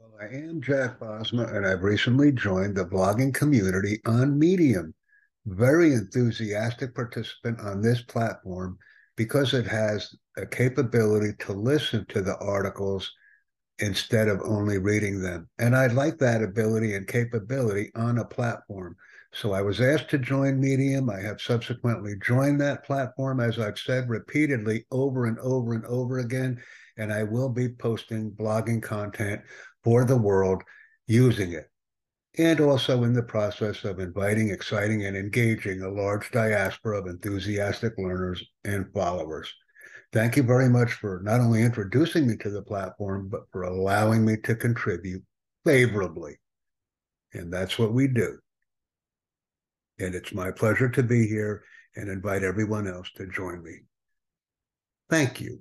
Well, I am Jack Bosma, and I've recently joined the blogging community on Medium. Very enthusiastic participant on this platform because it has a capability to listen to the articles instead of only reading them. And I like that ability and capability on a platform. So I was asked to join Medium. I have subsequently joined that platform, as I've said repeatedly over and over and over again. And I will be posting blogging content for the world using it. And also in the process of inviting, exciting, and engaging a large diaspora of enthusiastic learners and followers. Thank you very much for not only introducing me to the platform, but for allowing me to contribute favorably. And that's what we do. And it's my pleasure to be here and invite everyone else to join me. Thank you.